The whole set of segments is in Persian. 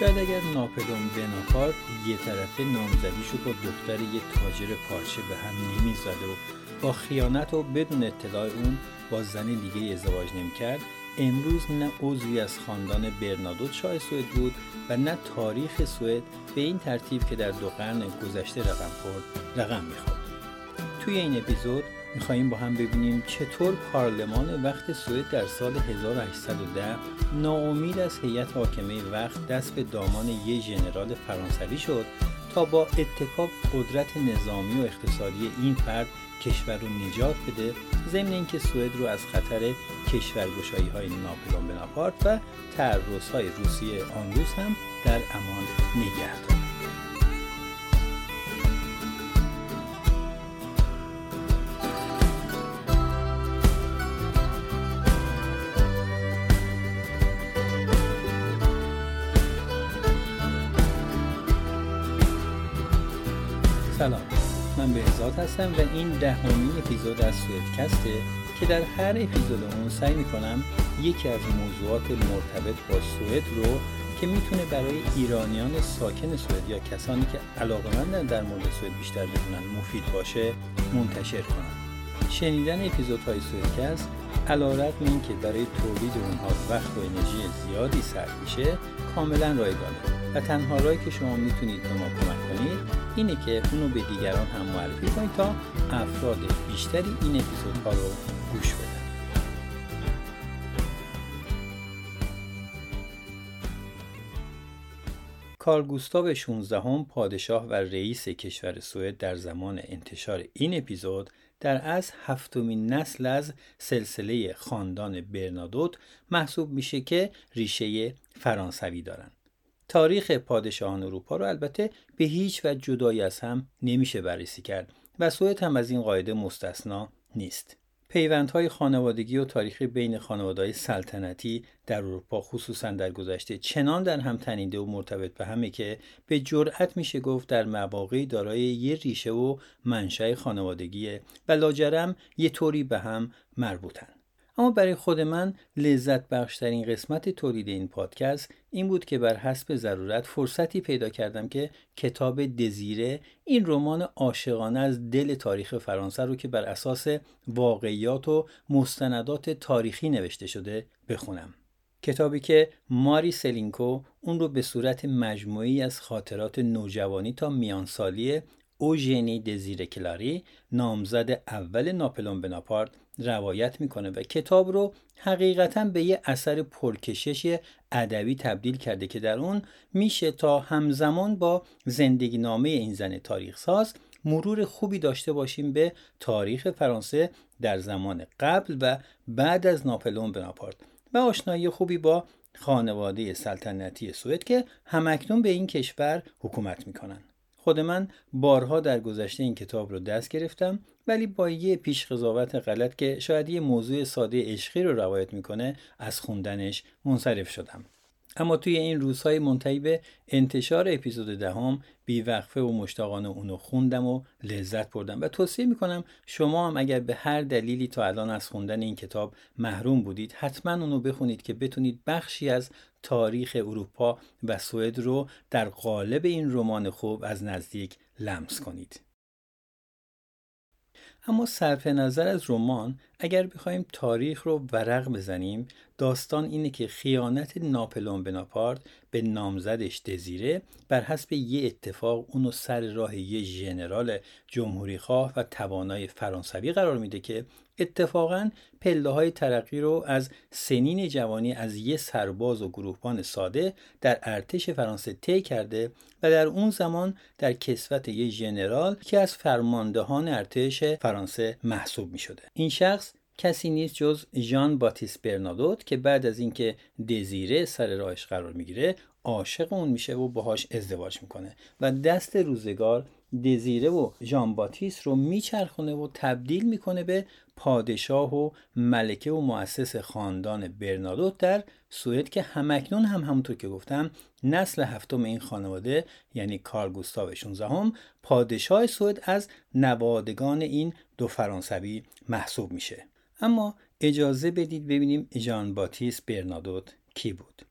شاید اگر ناپلون بناپارت یه طرفه نامزدیشو با دختر یه تاجر پارچه به هم نمی‌زده و با خیانت و بدون اطلاع اون با زن دیگه ازدواج نمی‌کرد امروز نه عضوی از خاندان برنادوت شاه سوئد بود و نه تاریخ سوئد به این ترتیب که در دو قرن گذشته رقم خورد رقم می‌خورد. توی این اپیزود میخواییم با هم ببینیم چطور پارلمان وقت سوئد در سال 1810 ناامید از هیئت حاکمه وقت دست به دامان یک ژنرال فرانسوی شد تا با اتکاب قدرت نظامی و اقتصادی این فرد کشور رو نجات بده ضمن اینکه سوئد رو از خطر کشورگشایی های ناپلون بناپارت و تعرض های روسیه آن روز هم در امان نگه دارد هستم و این دهمین اپیزود از سوئدکسته که در هر اپیزود اون سعی می‌کنم یکی از موضوعات مرتبط با سوئد رو که می‌تونه برای ایرانیان ساکن سوئد یا کسانی که علاقمندن در مورد سوئد بیشتر بدونن مفید باشه منتشر کنم. شنیدن اپیزودهای سوئدکست علا رقم این که برای تولید اونها وقت و انرژی زیادی صرف میشه کاملا رایگانه. و تنها راهی که شما می‌تونید به ما کمک کنید اینه که اونو به دیگران هم معرفی کنید تا افراد بیشتری این اپیزودها رو گوش بدن کارل گوستاو 16 هم پادشاه و رئیس کشور سوئد در زمان انتشار این اپیزود در از هفتمین نسل از سلسله خاندان برنادوت محسوب میشه که ریشه فرانسوی دارند. تاریخ پادشاهان اروپا رو البته به هیچ و جدایی از هم نمیشه بررسی کرد و سوئد هم از این قاعده مستثنا نیست. پیوندهای خانوادگی و تاریخی بین خانوادهای سلطنتی در اروپا خصوصا در گذشته چنان در هم تنیده و مرتبط به همه که به جرأت میشه گفت در مواقعی دارای یه ریشه و منشأ خانوادگیه و لاجرم یه طوری به هم مربوطن. اما برای خود من لذت بخشترین قسمت تولید این پادکست این بود که بر حسب ضرورت فرصتی پیدا کردم که کتاب دزیره این رمان عاشقانه از دل تاریخ فرانسه رو که بر اساس واقعیات و مستندات تاریخی نوشته شده بخونم. کتابی که ماری سلینکو اون رو به صورت مجموعی از خاطرات نوجوانی تا میانسالی اوژنی دزیر کلاری نامزد اول ناپلون بناپارت روایت می‌کنه و کتاب رو حقیقتا به یه اثر پرکشش ادبی تبدیل کرده که در اون میشه تا همزمان با زندگی نامه این زن تاریخ ساز مرور خوبی داشته باشیم به تاریخ فرانسه در زمان قبل و بعد از ناپلون بناپارت و آشنایی خوبی با خانواده سلطنتی سوئد که همکنون به این کشور حکومت می‌کنن. خود من بارها در گذشته این کتاب رو دست گرفتم ولی با یه پیش قضاوت غلط که شاید یه موضوع ساده عشقی رو روایت می‌کنه از خوندنش منصرف شدم اما توی این روزهای منتهی به انتشار اپیزود دهم بیوقفه و مشتاقانه اونو خوندم و لذت بردم و توصیه می‌کنم شما هم اگر به هر دلیلی تا الان از خوندن این کتاب محروم بودید حتما اونو بخونید که بتونید بخشی از تاریخ اروپا و سوئد رو در قالب این رمان خوب از نزدیک لمس کنید. اما صرف نظر از رمان اگر بخوایم تاریخ رو ورق بزنیم داستان اینه که خیانت ناپلون بناپارت به نامزدش دزیره بر حسب یه اتفاق اونو سر راه یه ژنرال جمهوری خواه و توانای فرانسوی قرار میده که اتفاقا پله های ترقی رو از سنین جوانی از یه سرباز و گروهبان ساده در ارتش فرانسه طی کرده و در اون زمان در کسوت یه ژنرال که از فرماندهان ارتش فرانسه محسوب می شده. این شخص کسی نیست جز ژان باتیس برنادوت که بعد از اینکه دزیره سر راهش قرار می‌گیره عاشق اون میشه و باهاش ازدواج می‌کنه و دست روزگار دزیره و ژان باتیس رو میچرخونه و تبدیل می‌کنه به پادشاه و ملکه و مؤسس خاندان برنادوت در سوئد که همکنون هم همونطور که گفتم نسل هفتم این خانواده یعنی کارل گوستاو 16 هم پادشاه سوئد از نوادگان این دو فرانسوی محسوب میشه. اما اجازه بدید ببینیم ژان باتیس برنادوت کی بود.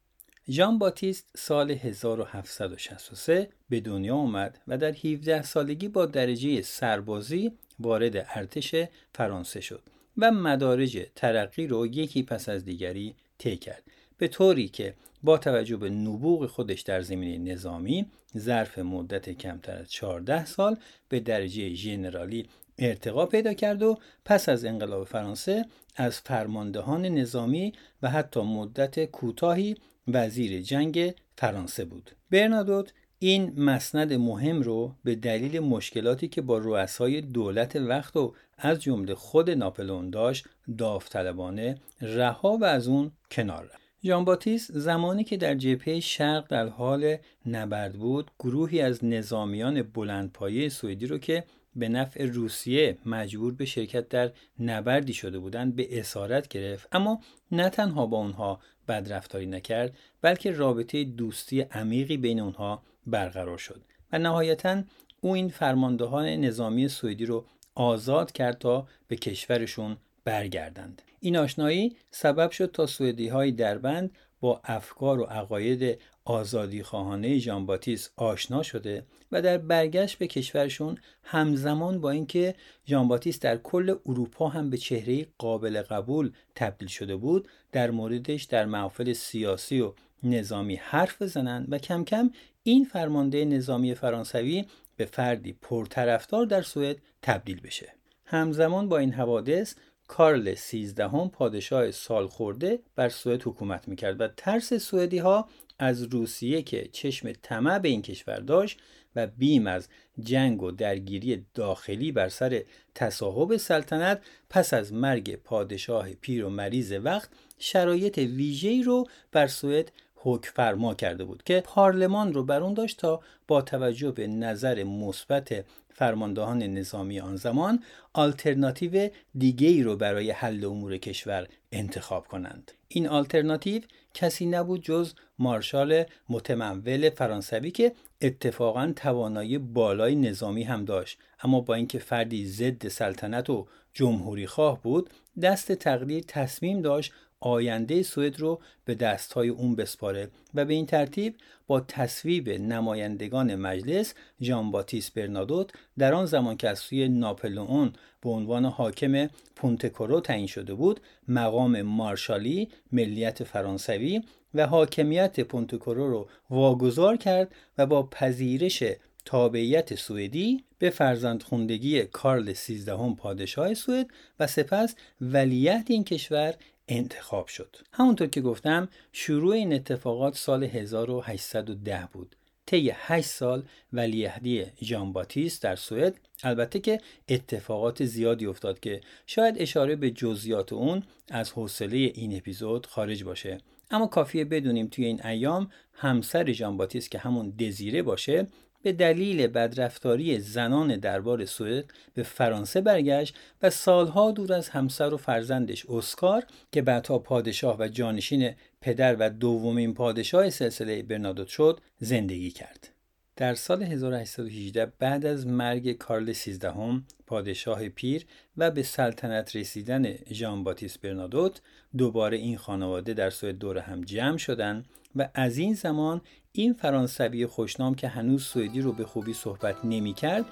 ژان باتیست سال 1763 به دنیا آمد و در 17 سالگی با درجه سربازی وارد ارتش فرانسه شد و مدارج ترقی رو یکی پس از دیگری طی کرد. به طوری که با توجه به نبوغ خودش در زمینه نظامی ظرف مدت کمتر از 14 سال به درجه ژنرالی ارتقا پیدا کرد و پس از انقلاب فرانسه از فرماندهان نظامی و حتی مدت کوتاهی وزیر جنگ فرانسه بود. برنادوت این مسند مهم رو به دلیل مشکلاتی که با رؤسای دولت وقت و از جمله خود ناپلئون داشت داوطلبانه رها و از اون کنار رفت. ژان باتیست زمانی که در جبهه شرق در حال نبرد بود گروهی از نظامیان بلندپایه سوئدی رو که به نفع روسیه مجبور به شرکت در نبردی شده بودند به اسارت گرفت. اما نه تنها با اونها بدرفتاری نکرد بلکه رابطه دوستی عمیقی بین اونها برقرار شد و نهایتا او این فرماندهان نظامی سوئدی رو آزاد کرد تا به کشورشون برگردند. این آشنایی سبب شد تا سوئدی های دربند با افکار و عقاید آزادی خواهانه ژان باتیس آشنا شده و در برگشت به کشورشون همزمان با اینکه ژان باتیس در کل اروپا هم به چهره قابل قبول تبدیل شده بود در موردش در محافل سیاسی و نظامی حرف بزنند و کم کم این فرمانده نظامی فرانسوی به فردی پرطرفدار در سوئد تبدیل بشه. همزمان با این حوادث کارل سیزدهم پادشاه سال خورده بر سوئد حکومت می‌کرد و ترس سوئدی ها از روسیه که چشم طمع به این کشور داشت و بیم از جنگ و درگیری داخلی بر سر تصاحب سلطنت پس از مرگ پادشاه پیر و مریض وقت شرایط ویژه‌ای رو بر سوئد حکم فرما کرده بود که پارلمان رو بر اون داشت تا با توجه به نظر مثبت فرماندهان نظامی آن زمان آلترناتیو دیگه ای رو برای حل امور کشور انتخاب کنند. این آلترناتیو کسی نبود جز مارشال متمول فرانسوی که اتفاقا توانایی بالای نظامی هم داشت. اما با اینکه فردی ضد سلطنت و جمهوری خواه بود دست تقدیر تصمیم داشت آینده سوئد رو به دستهای اون بسپاره و به این ترتیب با تصویب نمایندگان مجلس ژان باتیس برنادوت در آن زمان که از سوی ناپلئون به عنوان حاکم پونتکورو تعیین شده بود مقام مارشالی ملیت فرانسوی و حاکمیت پونتکورو رو واگذار کرد و با پذیرش تابعیت سوئدی به فرزندخوندگی کارل سیزدهم پادشاه سوئد و سپس ولیعهد این کشور انتخاب شد. همونطور که گفتم شروع این اتفاقات سال 1810 بود. طی 8 سال ولیعهدی ژان باتیست در سوئد. البته که اتفاقات زیادی افتاد که شاید اشاره به جزئیات اون از حوصله این اپیزود خارج باشه. اما کافیه بدونیم توی این ایام همسر ژان باتیست که همون دزیره باشه به دلیل بدرفتاری زنان دربار سوئد به فرانسه برگشت و سالها دور از همسر و فرزندش اسکار که بعدها پادشاه و جانشین پدر و دومین پادشاه سلسله برنادوت شد زندگی کرد. در سال 1818 بعد از مرگ کارل سیزدهم پادشاه پیر و به سلطنت رسیدن ژان باتیس برنادوت دوباره این خانواده در سوئد دور هم جمع شدند و از این زمان این فرانسوی خوشنام که هنوز سوئدی رو به خوبی صحبت نمی کرد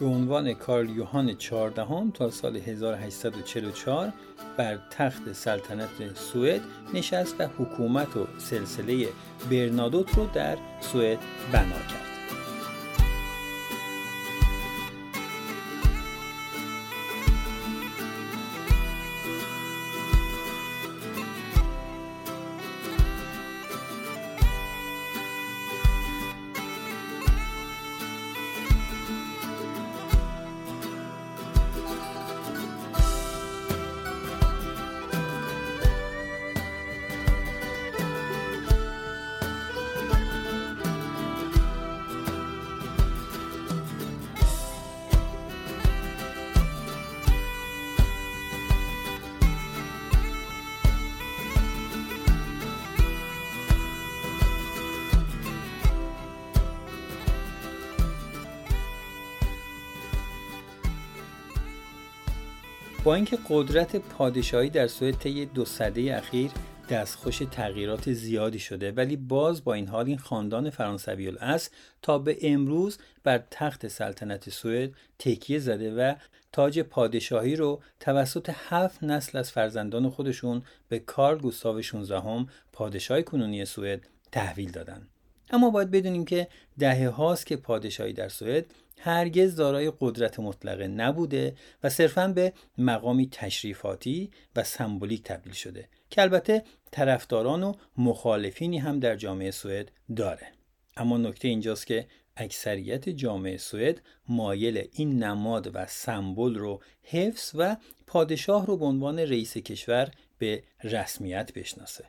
به عنوان کارل یوهان چهاردهم تا سال 1844 بر تخت سلطنت سوئد نشست و حکومت و سلسله برنادوت رو در سوئد بنا کرد. با اینکه قدرت پادشاهی در سوئد طی دو سده اخیر دستخوش تغییرات زیادی شده ولی باز با این حال این خاندان فرانسوی الاصل تا به امروز بر تخت سلطنت سوئد تکیه زده و تاج پادشاهی رو توسط هفت نسل از فرزندان خودشون به کارل گوستاو 16 هم پادشاه کنونی سوئد تحویل دادن. اما باید بدونیم که دهه هاست که پادشاهی در سوئد هرگز دارای قدرت مطلقه نبوده و صرفا به مقامی تشریفاتی و سمبولیک تبدیل شده که البته طرفداران و مخالفینی هم در جامعه سوئد داره. اما نکته اینجاست که اکثریت جامعه سوئد مایل این نماد و سمبل رو حفظ و پادشاه رو به عنوان رئیس کشور به رسمیت بشناسه.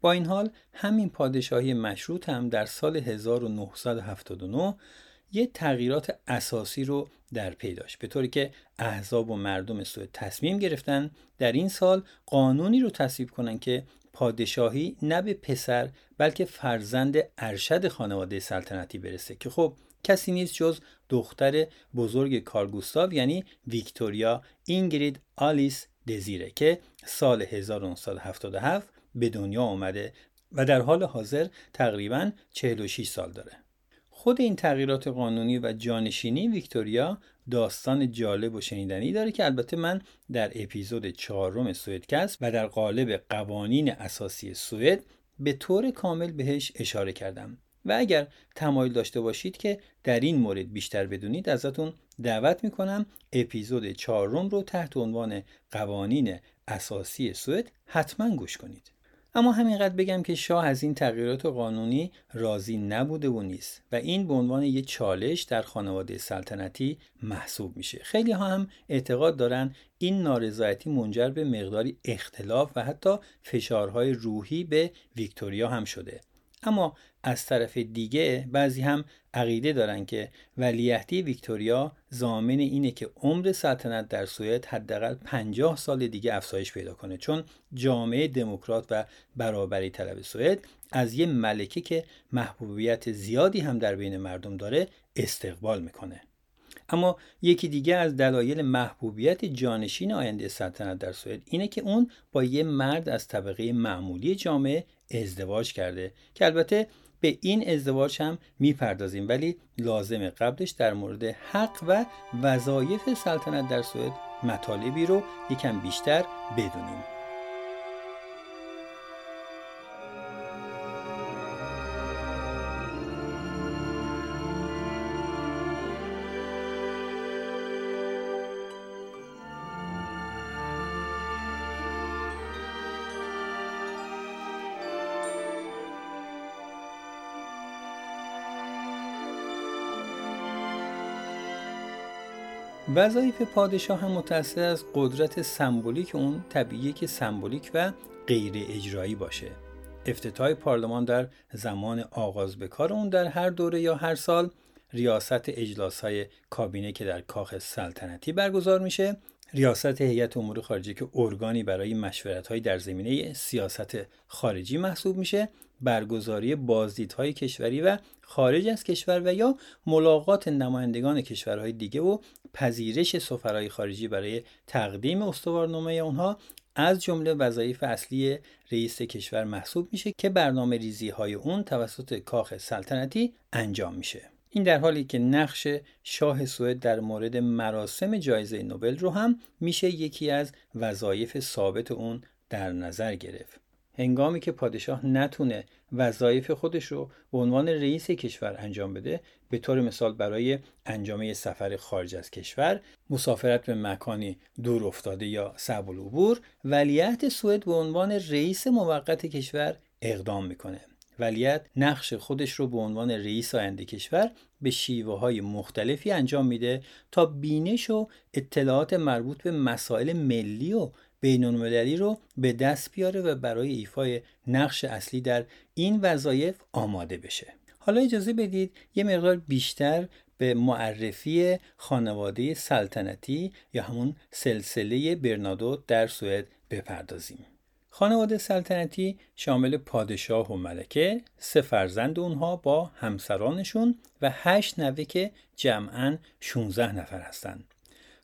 با این حال همین پادشاهی مشروط هم در سال 1979 یه تغییرات اساسی رو در پی داشت به طوری که احزاب و مردم سوئد تصمیم گرفتن در این سال قانونی رو تصویب کنن که پادشاهی نه به پسر بلکه فرزند ارشد خانواده سلطنتی برسه. که خب کسی نیست جز دختر بزرگ کارگوستاو یعنی ویکتوریا اینگرید آلیس دزیره که سال 1977 به دنیا آمده و در حال حاضر تقریبا 46 سال داره. خود این تغییرات قانونی و جانشینی ویکتوریا داستان جالب و شنیدنی داره که البته من در اپیزود چهارم سوئدکست و در قالب قوانین اساسی سوئد به طور کامل بهش اشاره کردم و اگر تمایل داشته باشید که در این مورد بیشتر بدونید ازتون دعوت می‌کنم اپیزود چهارم رو تحت عنوان قوانین اساسی سوئد حتما گوش کنید اما همینقدر بگم که شاه از این تغییرات قانونی راضی نبوده و نیست و این به عنوان یک چالش در خانواده سلطنتی محسوب میشه. خیلی ها هم اعتقاد دارن این نارضایتی منجر به مقداری اختلاف و حتی فشارهای روحی به ویکتوریا هم شده. اما از طرف دیگه بعضی هم عقیده دارن که ولیعهدی ویکتوریا زامن اینه که عمر سلطنت در سوئد حداقل 50 سال دیگه افزایش پیدا کنه. چون جامعه دموکرات و برابری طلب سوئد از یه ملکه که محبوبیت زیادی هم در بین مردم داره استقبال می‌کنه. اما یکی دیگه از دلایل محبوبیت جانشین آینده سلطنت در سوئد اینه که اون با یه مرد از طبقه معمولی جامعه ازدواج کرده که البته به این ازدواج هم می‌پردازیم. ولی لازم قبلش در مورد حق و وظایف سلطنت در سوئد مطالبی رو یکم بیشتر بدونیم. وظایف پادشاه هم متأثر از قدرت سمبولیک اون طبیعیه که سمبولیک و غیر اجرایی باشه. افتتاح پارلمان در زمان آغاز به کار اون در هر دوره یا هر سال ریاست اجلاس های کابینه که در کاخ سلطنتی برگزار میشه ریاست هیئت امور خارجه که ارگانی برای مشورت در زمینه سیاست خارجی محسوب میشه برگزاری بازدیدهای کشوری و خارج از کشور و یا ملاقات نمایندگان کشورهای دیگه و پذیرش سفرهای خارجی برای تقدیم استوارنامه اونها از جمله وظایف اصلی رئیس کشور محسوب میشه که برنامه ریزی های اون توسط کاخ سلطنتی انجام میشه. این در حالی که نقش شاه سوئد در مورد مراسم جایزه نوبل رو هم میشه یکی از وظایف ثابت اون در نظر گرفت. هنگامی که پادشاه نتونه وظایف خودش رو به عنوان رئیس کشور انجام بده به طور مثال برای انجام سفر خارج از کشور مسافرت به مکانی دور افتاده یا صعب العبور ولیعهد سوئد به عنوان رئیس موقت کشور اقدام می‌کنه. ولیت نقش خودش رو به عنوان رئیس آینده کشور به شیوه های مختلفی انجام میده تا بینش و اطلاعات مربوط به مسائل ملی و بین رو به دست بیاره و برای ایفای نقش اصلی در این وظایف آماده بشه حالا اجازه بدید یه مقدار بیشتر به معرفی خانواده سلطنتی یا همون سلسله برنادو در سوئد بپردازیم خانواده سلطنتی شامل پادشاه و ملکه، سه فرزند اونها با همسرانشون و هشت نوه که جمعا 16 نفر هستند.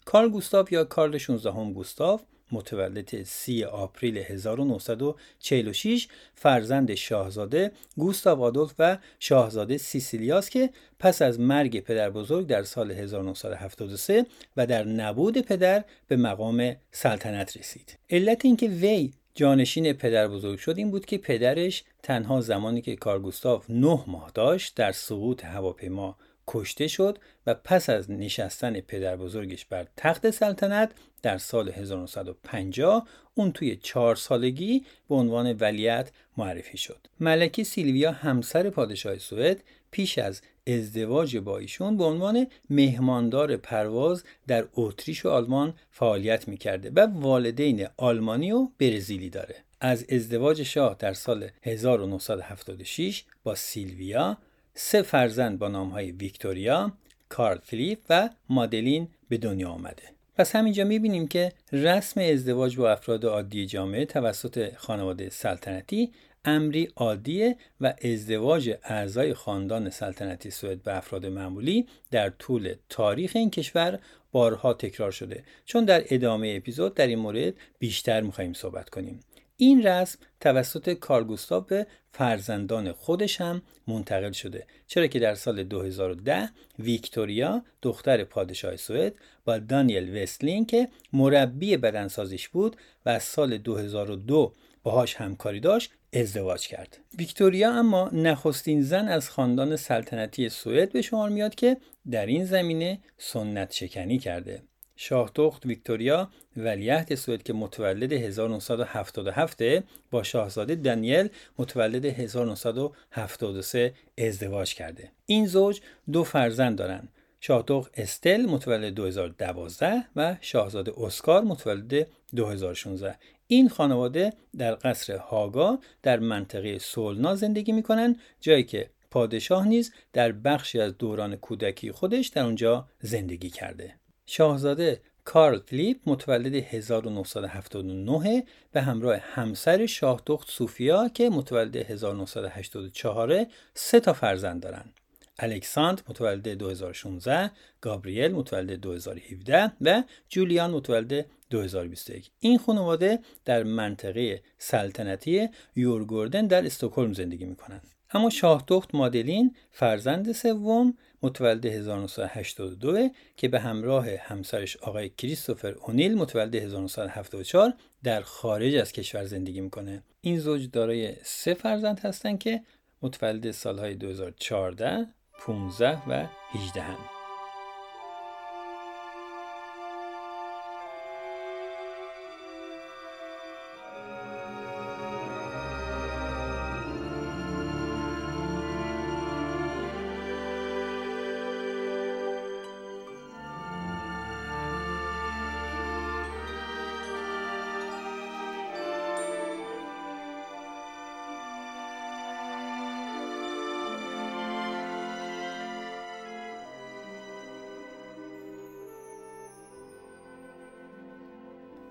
کارل گوستاف یا کارل 16 هم گوستاف متولد 30 آپریل 1946 فرزند شاهزاده گوستاو آدولف و شاهزاده سیبیلاس که پس از مرگ پدر بزرگ در سال 1973 و در نبود پدر به مقام سلطنت رسید. علت اینکه وی جانشین پدر بزرگ شد این بود که پدرش تنها زمانی که کارل گوستاف نه ماه داشت در سقوط هواپیما کشته شد و پس از نشستن پدر بزرگش بر تخت سلطنت در سال 1950 اون توی چهار سالگی به عنوان ولیت معرفی شد. ملکه سیلویا همسر پادشاه سوئد پیش از ازدواج با ایشون به عنوان مهماندار پرواز در اتریش و آلمان فعالیت می‌کرده و والدین آلمانی و برزیلی داره. از ازدواج شاه در سال 1976 با سیلویا سه فرزند با نامهای ویکتوریا، کارل فیلیپ و مادلین به دنیا آمده. پس همینجا می‌بینیم که رسم ازدواج با افراد عادی جامعه توسط خانواده سلطنتی امری عادیه و ازدواج اعضای خاندان سلطنتی سوئد به افراد معمولی در طول تاریخ این کشور بارها تکرار شده چون در ادامه اپیزود در این مورد بیشتر می‌خواهیم صحبت کنیم این رسم توسط کارگوستاو به فرزندان خودش هم منتقل شده چرا که در سال 2010 ویکتوریا دختر پادشاه سوئد با دانیل وستلین که مربی بدنسازیش بود و از سال 2002 باهاش همکاری داشت ازدواج کرد. ویکتوریا اما نخستین زن از خاندان سلطنتی سوئد به شمار میاد که در این زمینه سنت شکنی کرده. شاهدخت ویکتوریا ولیعهد سوئد که متولد 1977 با شاهزاده دانیل متولد 1973 ازدواج کرده. این زوج دو فرزند دارند. شاهدخت استل متولد 2012 و شاهزاده اسکار متولد 2016 این خانواده در قصر هاگا در منطقه سولنا زندگی می‌کنن جایی که پادشاه نیز در بخشی از دوران کودکی خودش در اونجا زندگی کرده شاهزاده کارل فلیپ متولد 1979 به همراه همسر شاهدخت سوفیا که متولد 1984 سه تا فرزند دارند. الکساندر متولد 2016 گابریل متولد 2017 و جولیان متولد 2021 این خانواده در منطقه سلطنتی یورگوردن در استکهلم زندگی می‌کنند اما شاهدخت مادلین فرزند سوم متولد 1982 که به همراه همسرش آقای کریستوفر اونیل متولد 1974 در خارج از کشور زندگی می‌کنه این زوج دارای سه فرزند هستند که متولد سالهای 2014 15 و 18 هم.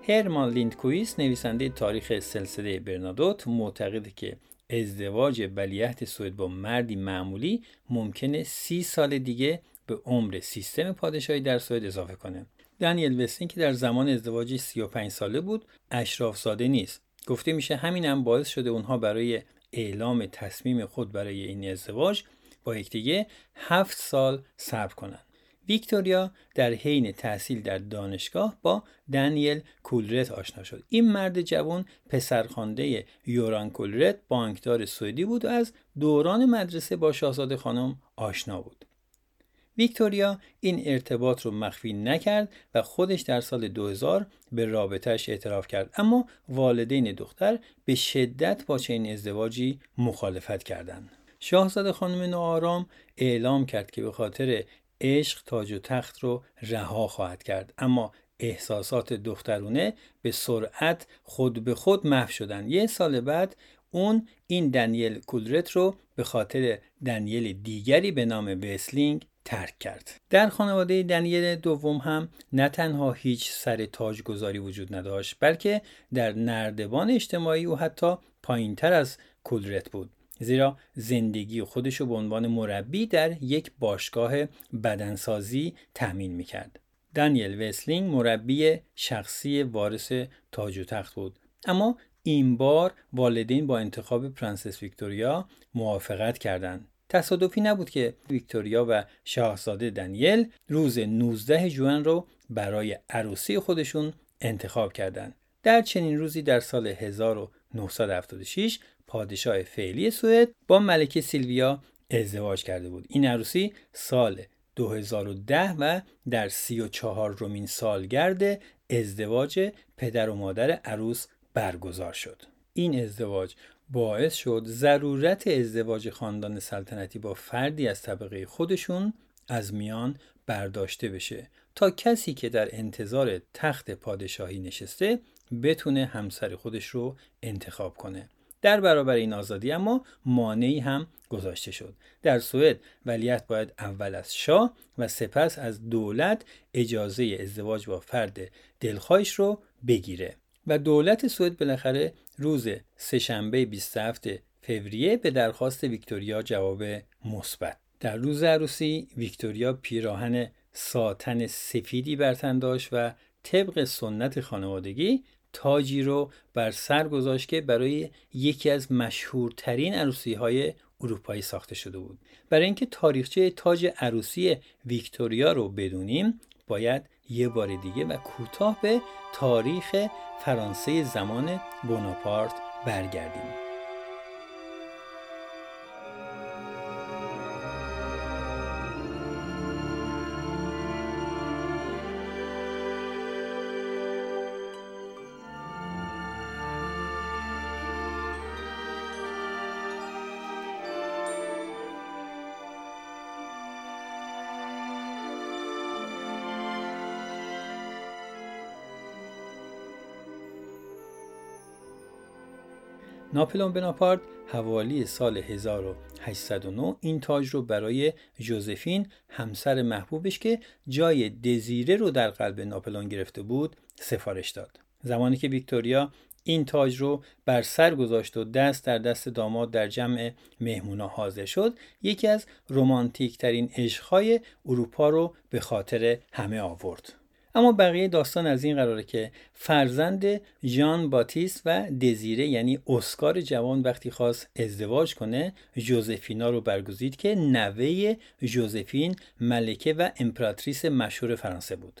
هرمان لیندکویست نویسنده تاریخ سلسله برنادوت معتقده که ازدواج ولیعهد سوئد با مردی معمولی ممکنه سی سال دیگه به عمر سیستم پادشاهی در سوئد اضافه کنه. دانیل وستین که در زمان ازدواج 35 ساله بود اشراف زاده نیست. گفته میشه همین هم باعث شده اونها برای اعلام تصمیم خود برای این ازدواج با یکدیگه هفت سال صبر کنند. ویکتوریا در حین تحصیل در دانشگاه با دانیل کولرت آشنا شد. این مرد جوان پسرخوانده یوران کولرت بانکدار سوئدی بود و از دوران مدرسه با شاهزاده خانم آشنا بود. ویکتوریا این ارتباط رو مخفی نکرد و خودش در سال 2000 به رابطهش اعتراف کرد. اما والدین دختر به شدت با چنین ازدواجی مخالفت کردند. شاهزاده خانم ناآرام اعلام کرد که به خاطر عشق تاج و تخت رو رها خواهد کرد. اما احساسات دخترونه به سرعت خود به خود محو شدن. یه سال بعد اون این دنیل کولرت رو به خاطر دنیل دیگری به نام وسلینگ ترک کرد. در خانواده دنیل دوم هم نه تنها هیچ سر تاجداری وجود نداشت بلکه در نردبان اجتماعی او حتی پایینتر از کولرت بود. زیرا زندگی خودش رو به عنوان مربی در یک باشگاه بدنسازی تأمین می‌کرد. دانیل وسلینگ مربی شخصی وارث تاج و تخت بود اما این بار والدین با انتخاب پرنسس ویکتوریا موافقت کردند تصادفی نبود که ویکتوریا و شاهزاده دانیل روز 19 ژوئن رو برای عروسی خودشون انتخاب کردند. در چنین روزی در سال 1976 پادشاه فعلی سوئد با ملکه سیلویا ازدواج کرده بود. این عروسی سال 2010 و در 34 رومین سالگرد ازدواج پدر و مادر عروس برگزار شد. این ازدواج باعث شد ضرورت ازدواج خاندان سلطنتی با فردی از طبقه خودشون از میان برداشته بشه تا کسی که در انتظار تخت پادشاهی نشسته بتونه همسر خودش رو انتخاب کنه در برابر این آزادی اما مانعی هم گذاشته شد. در سوئد ولیت باید اول از شاه و سپس از دولت اجازه ازدواج با فرد دلخواهش رو بگیره. و دولت سوئد بالاخره روز سهشنبه 27 فوریه به درخواست ویکتوریا جواب مثبت. در روز عروسی ویکتوریا پیراهن ساتن سفیدی بر تن داشت و طبق سنت خانوادگی تاجی رو بر سر گذاشت که برای یکی از مشهورترین عروسی های اروپایی ساخته شده بود. برای اینکه تاریخچه تاج عروسی ویکتوریا رو بدونیم باید یه بار دیگه و کوتاه به تاریخ فرانسه زمان بوناپارت برگردیم. ناپلون بناپارت حوالی سال 1809 این تاج رو برای جوزفین همسر محبوبش که جای دزیره رو در قلب ناپلون گرفته بود سفارش داد. زمانی که ویکتوریا این تاج رو بر سر گذاشت و دست در دست داماد در جمع مهمونا حاضر شد یکی از رومانتیک ترین عشقهای اروپا رو به خاطر همه آورد. اما بقیه داستان از این قراره که فرزند ژان باتیست و دزیره یعنی اسکار جوان وقتی خواست ازدواج کنه جوزفینا رو برگزید که نوه جوزفین ملکه و امپراتریس مشهور فرانسه بود.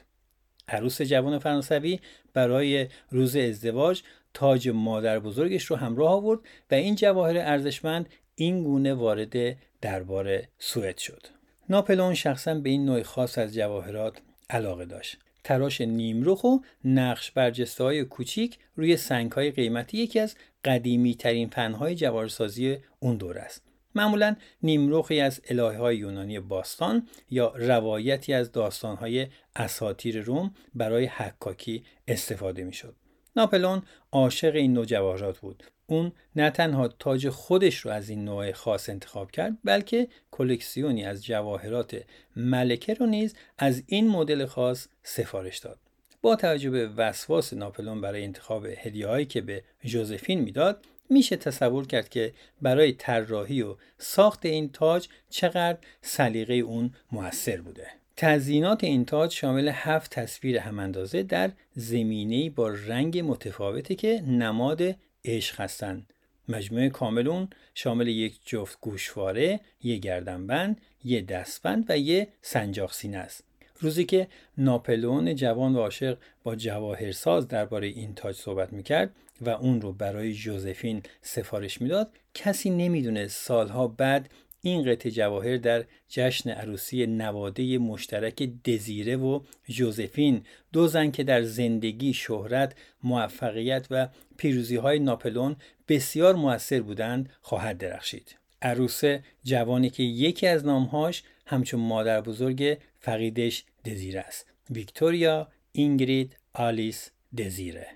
عروس جوان فرانسوی برای روز ازدواج تاج مادر بزرگش رو همراه آورد و این جواهر ارزشمند این گونه وارد دربار سوئد شد. ناپلئون شخصا به این نوع خاص از جواهرات علاقه داشت. تراش نیمرخ و نقش برجسته های کوچیک روی سنگ های قیمتی یکی از قدیمی ترین فنهای جوارسازی اون دور است. معمولا نیمرخی از الهه های یونانی باستان یا روایتی از داستان های اساتیر روم برای حکاکی استفاده می شد. ناپلون عاشق این نوع جواهرات بود اون نه تنها تاج خودش رو از این نوع خاص انتخاب کرد بلکه کلکسیونی از جواهرات ملکه رو نیز از این مدل خاص سفارش داد. با توجه به وسواس ناپلون برای انتخاب هدیه‌هایی که به ژوزفین می‌داد میشه تصور کرد که برای طراحی و ساخت این تاج چقدر سلیقه اون موثر بوده. تزیینات این تاج شامل هفت تصویر هماندازه در زمینه‌ای با رنگ متفاوته که نماد عشق هستند مجموعه کاملون شامل یک جفت گوشواره، یک گردنبند، یک دستبند و یک سنجاق سینه است. روزی که ناپلون جوان و عاشق با جواهرساز درباره این تاج صحبت می‌کرد و اون رو برای جوزفین سفارش می‌داد کسی نمی‌دونه سالها بعد این قطع جواهر در جشن عروسی نواده مشترک دزیره و جوزفین دو زن که در زندگی شهرت موفقیت و پیروزی های ناپلون بسیار موثر بودند خواهد درخشید. عروس جوانی که یکی از نامهاش همچون مادر بزرگ فقیدش دزیره است. ویکتوریا اینگرید آلیس دزیره.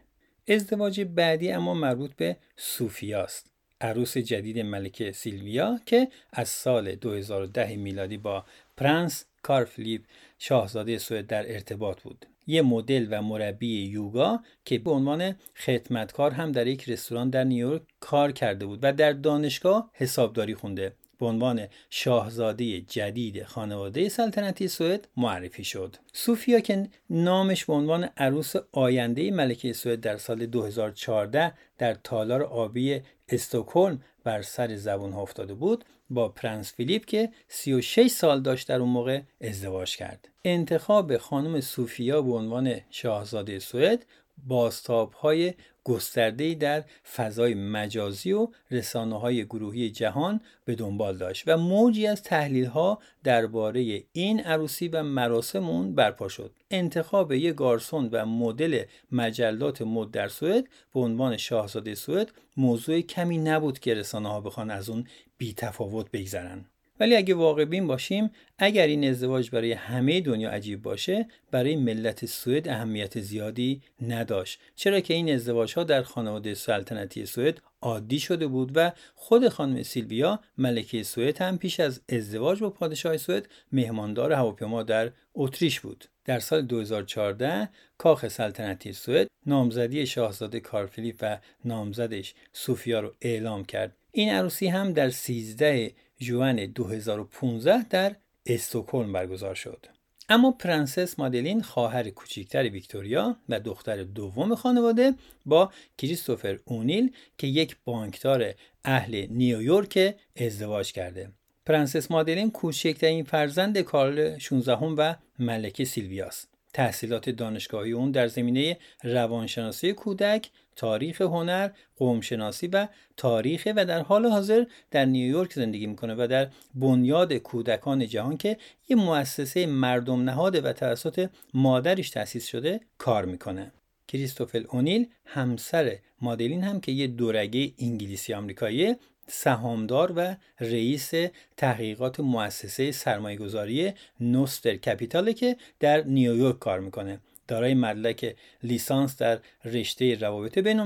ازدواج بعدی اما مربوط به صوفیاست عروس جدید ملکه سیلویا که از سال 2010 میلادی با پرنس کارفلیپ شاهزاده سوئد در ارتباط بود. یه مدل و مربی یوگا که به عنوان خدمتکار هم در یک رستوران در نیویورک کار کرده بود و در دانشگاه حسابداری خونده. به عنوان شاهزاده جدید خانواده سلطنتی سوئد معرفی شد. سوفیا که نامش به عنوان عروس آینده ملکه سوئد در سال 2014 در تالار آبی استکهلم بر سر زبون افتاده بود با پرنس فیلیپ که 36 سال داشت در اون موقع ازدواج کرد. انتخاب خانم سوفیا به عنوان شاهزاده سوئد باستاب های گسترده در فضای مجازی و رسانه های گروهی جهان به دنبال داشت و موجی از تحلیل ها درباره این عروسی و مراسم اون برپا شد. انتخاب یک گارسون و مدل مجلات مد در سوئد به عنوان شاهزاده سوئد موضوع کمی نبود که رسانه ها بخوان از اون بی تفاوت بگذرن. ولی اگه واقع بین باشیم اگر این ازدواج برای همه دنیا عجیب باشه برای ملت سوئد اهمیت زیادی نداشت. چرا که این ازدواج ها در خانواده سلطنتی سوئد عادی شده بود و خود خانم سیلویا ملکه سوئد هم پیش از ازدواج با پادشاه سوئد مهماندار هواپیما در اتریش بود. در سال 2014 کاخ سلطنتی سوئد نامزدی شاهزاده کارل فیلیپ و نامزدش سوفیا رو اعلام کرد. این عروسی هم در 13 ژوئن 2015 در استکهلم برگزار شد. اما پرنسس مادلین خواهر کوچکتر ویکتوریا و دختر دوم خانواده با کریستوفر اونیل که یک بانکدار اهل نیویورک ازدواج کرده. پرنسس مادلین کوچکترین فرزند کارل 16 و ملکه سیلویاست. تحصیلات دانشگاهی اون در زمینه روانشناسی کودک، تاریخ هنر، قومشناسی و تاریخ و در حال حاضر در نیویورک زندگی می‌کنه و در بنیاد کودکان جهان که یه مؤسسه مردم نهاده و توسط مادرش تأسیس شده کار می‌کنه. کریستوفل اونیل همسر مادلین هم که یه دورگه انگلیسی آمریکایی سهامدار و رئیس تحقیقات مؤسسه سرمایهگذاری Noster Capital ه که در نیویورک کار می‌کنه دارای مدرک لیسانس در رشته روابط بین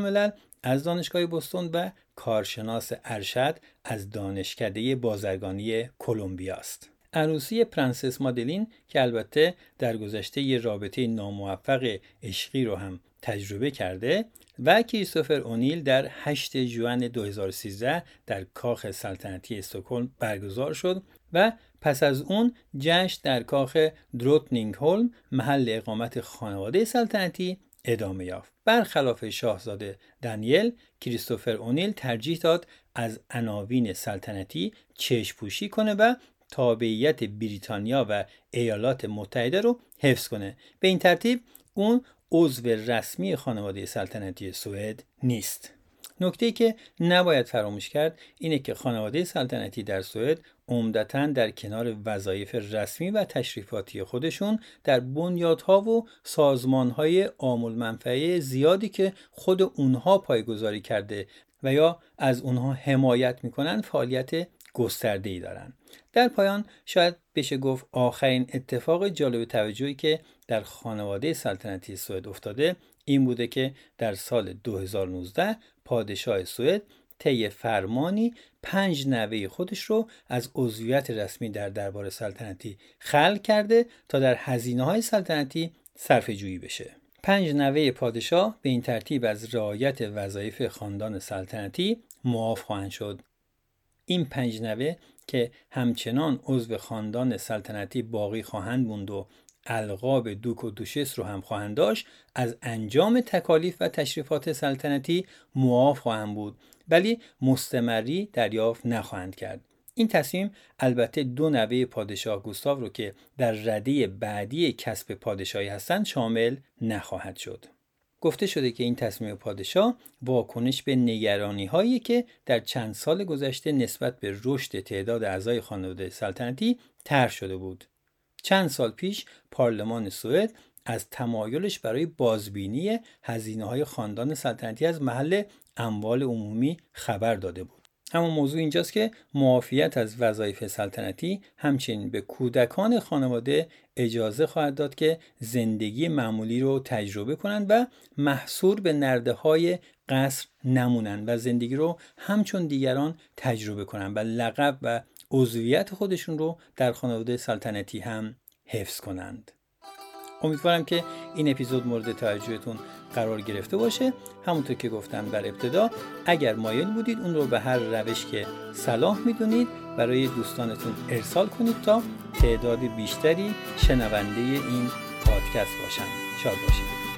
از دانشگاه بوستون و کارشناس ارشد از دانشکده بازرگانی کلمبیا است. عروسی پرنسس مادلین که البته در گذشته یه رابطه ناموفق عشقی رو هم تجربه کرده و کریستوفر اونیل در 8 ژوئن 2013 در کاخ سلطنتی استکهلم برگزار شد و پس از اون جشن در کاخ دروتنینگ هولم محل اقامت خانواده سلطنتی ادامه یافت. برخلاف شاهزاده دانیل، کریستوفر اونیل ترجیح داد از عناوین سلطنتی چشم پوشی کنه و تابعیت بریتانیا و ایالات متحده رو حفظ کنه. به این ترتیب اون عضو رسمی خانواده سلطنتی سوئد نیست. نکته که نباید فراموش کرد اینه که خانواده سلطنتی در سوئد عمدتا در کنار وظایف رسمی و تشریفاتی خودشون در بنیادها و سازمانهای آمول منفعه زیادی که خود اونها پایگذاری کرده و یا از اونها حمایت می‌کنن فعالیت گسترده ای دارن. در پایان شاید بشه گفت آخرین اتفاق جالب توجهی که در خانواده سلطنتی سوئد افتاده این بوده که در سال 2019 پادشاه سوئد طی فرمانی پنج نوه خودش رو از عضویت رسمی در دربار سلطنتی خلق کرده تا در هزینه های سلطنتی صرف جویی بشه. پنج نوه پادشاه به این ترتیب از رعایت وظایف خاندان سلطنتی معاف خواهند شد. این پنج نوه که همچنان عضو خاندان سلطنتی باقی خواهند موند و القاب دوک و دوشس رو هم خواهند داشت از انجام تکالیف و تشریفات سلطنتی معاف خواهند بود ولی مستمری دریافت نخواهند کرد. این تصمیم البته دو نوه پادشاه گوستاو رو که در رده بعدی کسب پادشاهی هستند شامل نخواهد شد. گفته شده که این تصمیم پادشاه واکنش به نگرانی هایی که در چند سال گذشته نسبت به رشد تعداد اعضای خانواده سلطنتی طرح شده بود. چند سال پیش پارلمان سوئد از تمایلش برای بازبینی هزینه های خاندان سلطنتی از محل اموال عمومی خبر داده بود. اما موضوع اینجاست که معافیت از وظایف سلطنتی همچنین به کودکان خانواده اجازه خواهد داد که زندگی معمولی رو تجربه کنند و محصور به نرده های قصر نمونند و زندگی رو همچون دیگران تجربه کنند و لقب و عضویت خودشون رو در خانواده سلطنتی هم حفظ کنند. امیدوارم که این اپیزود مورد توجهتون قرار گرفته باشه. همونطور که گفتم در ابتدا اگر مایل بودید اون رو به هر روش که صلاح می‌دونید برای دوستانتون ارسال کنید تا تعداد بیشتری شنونده این پادکست باشن. شاد باشید.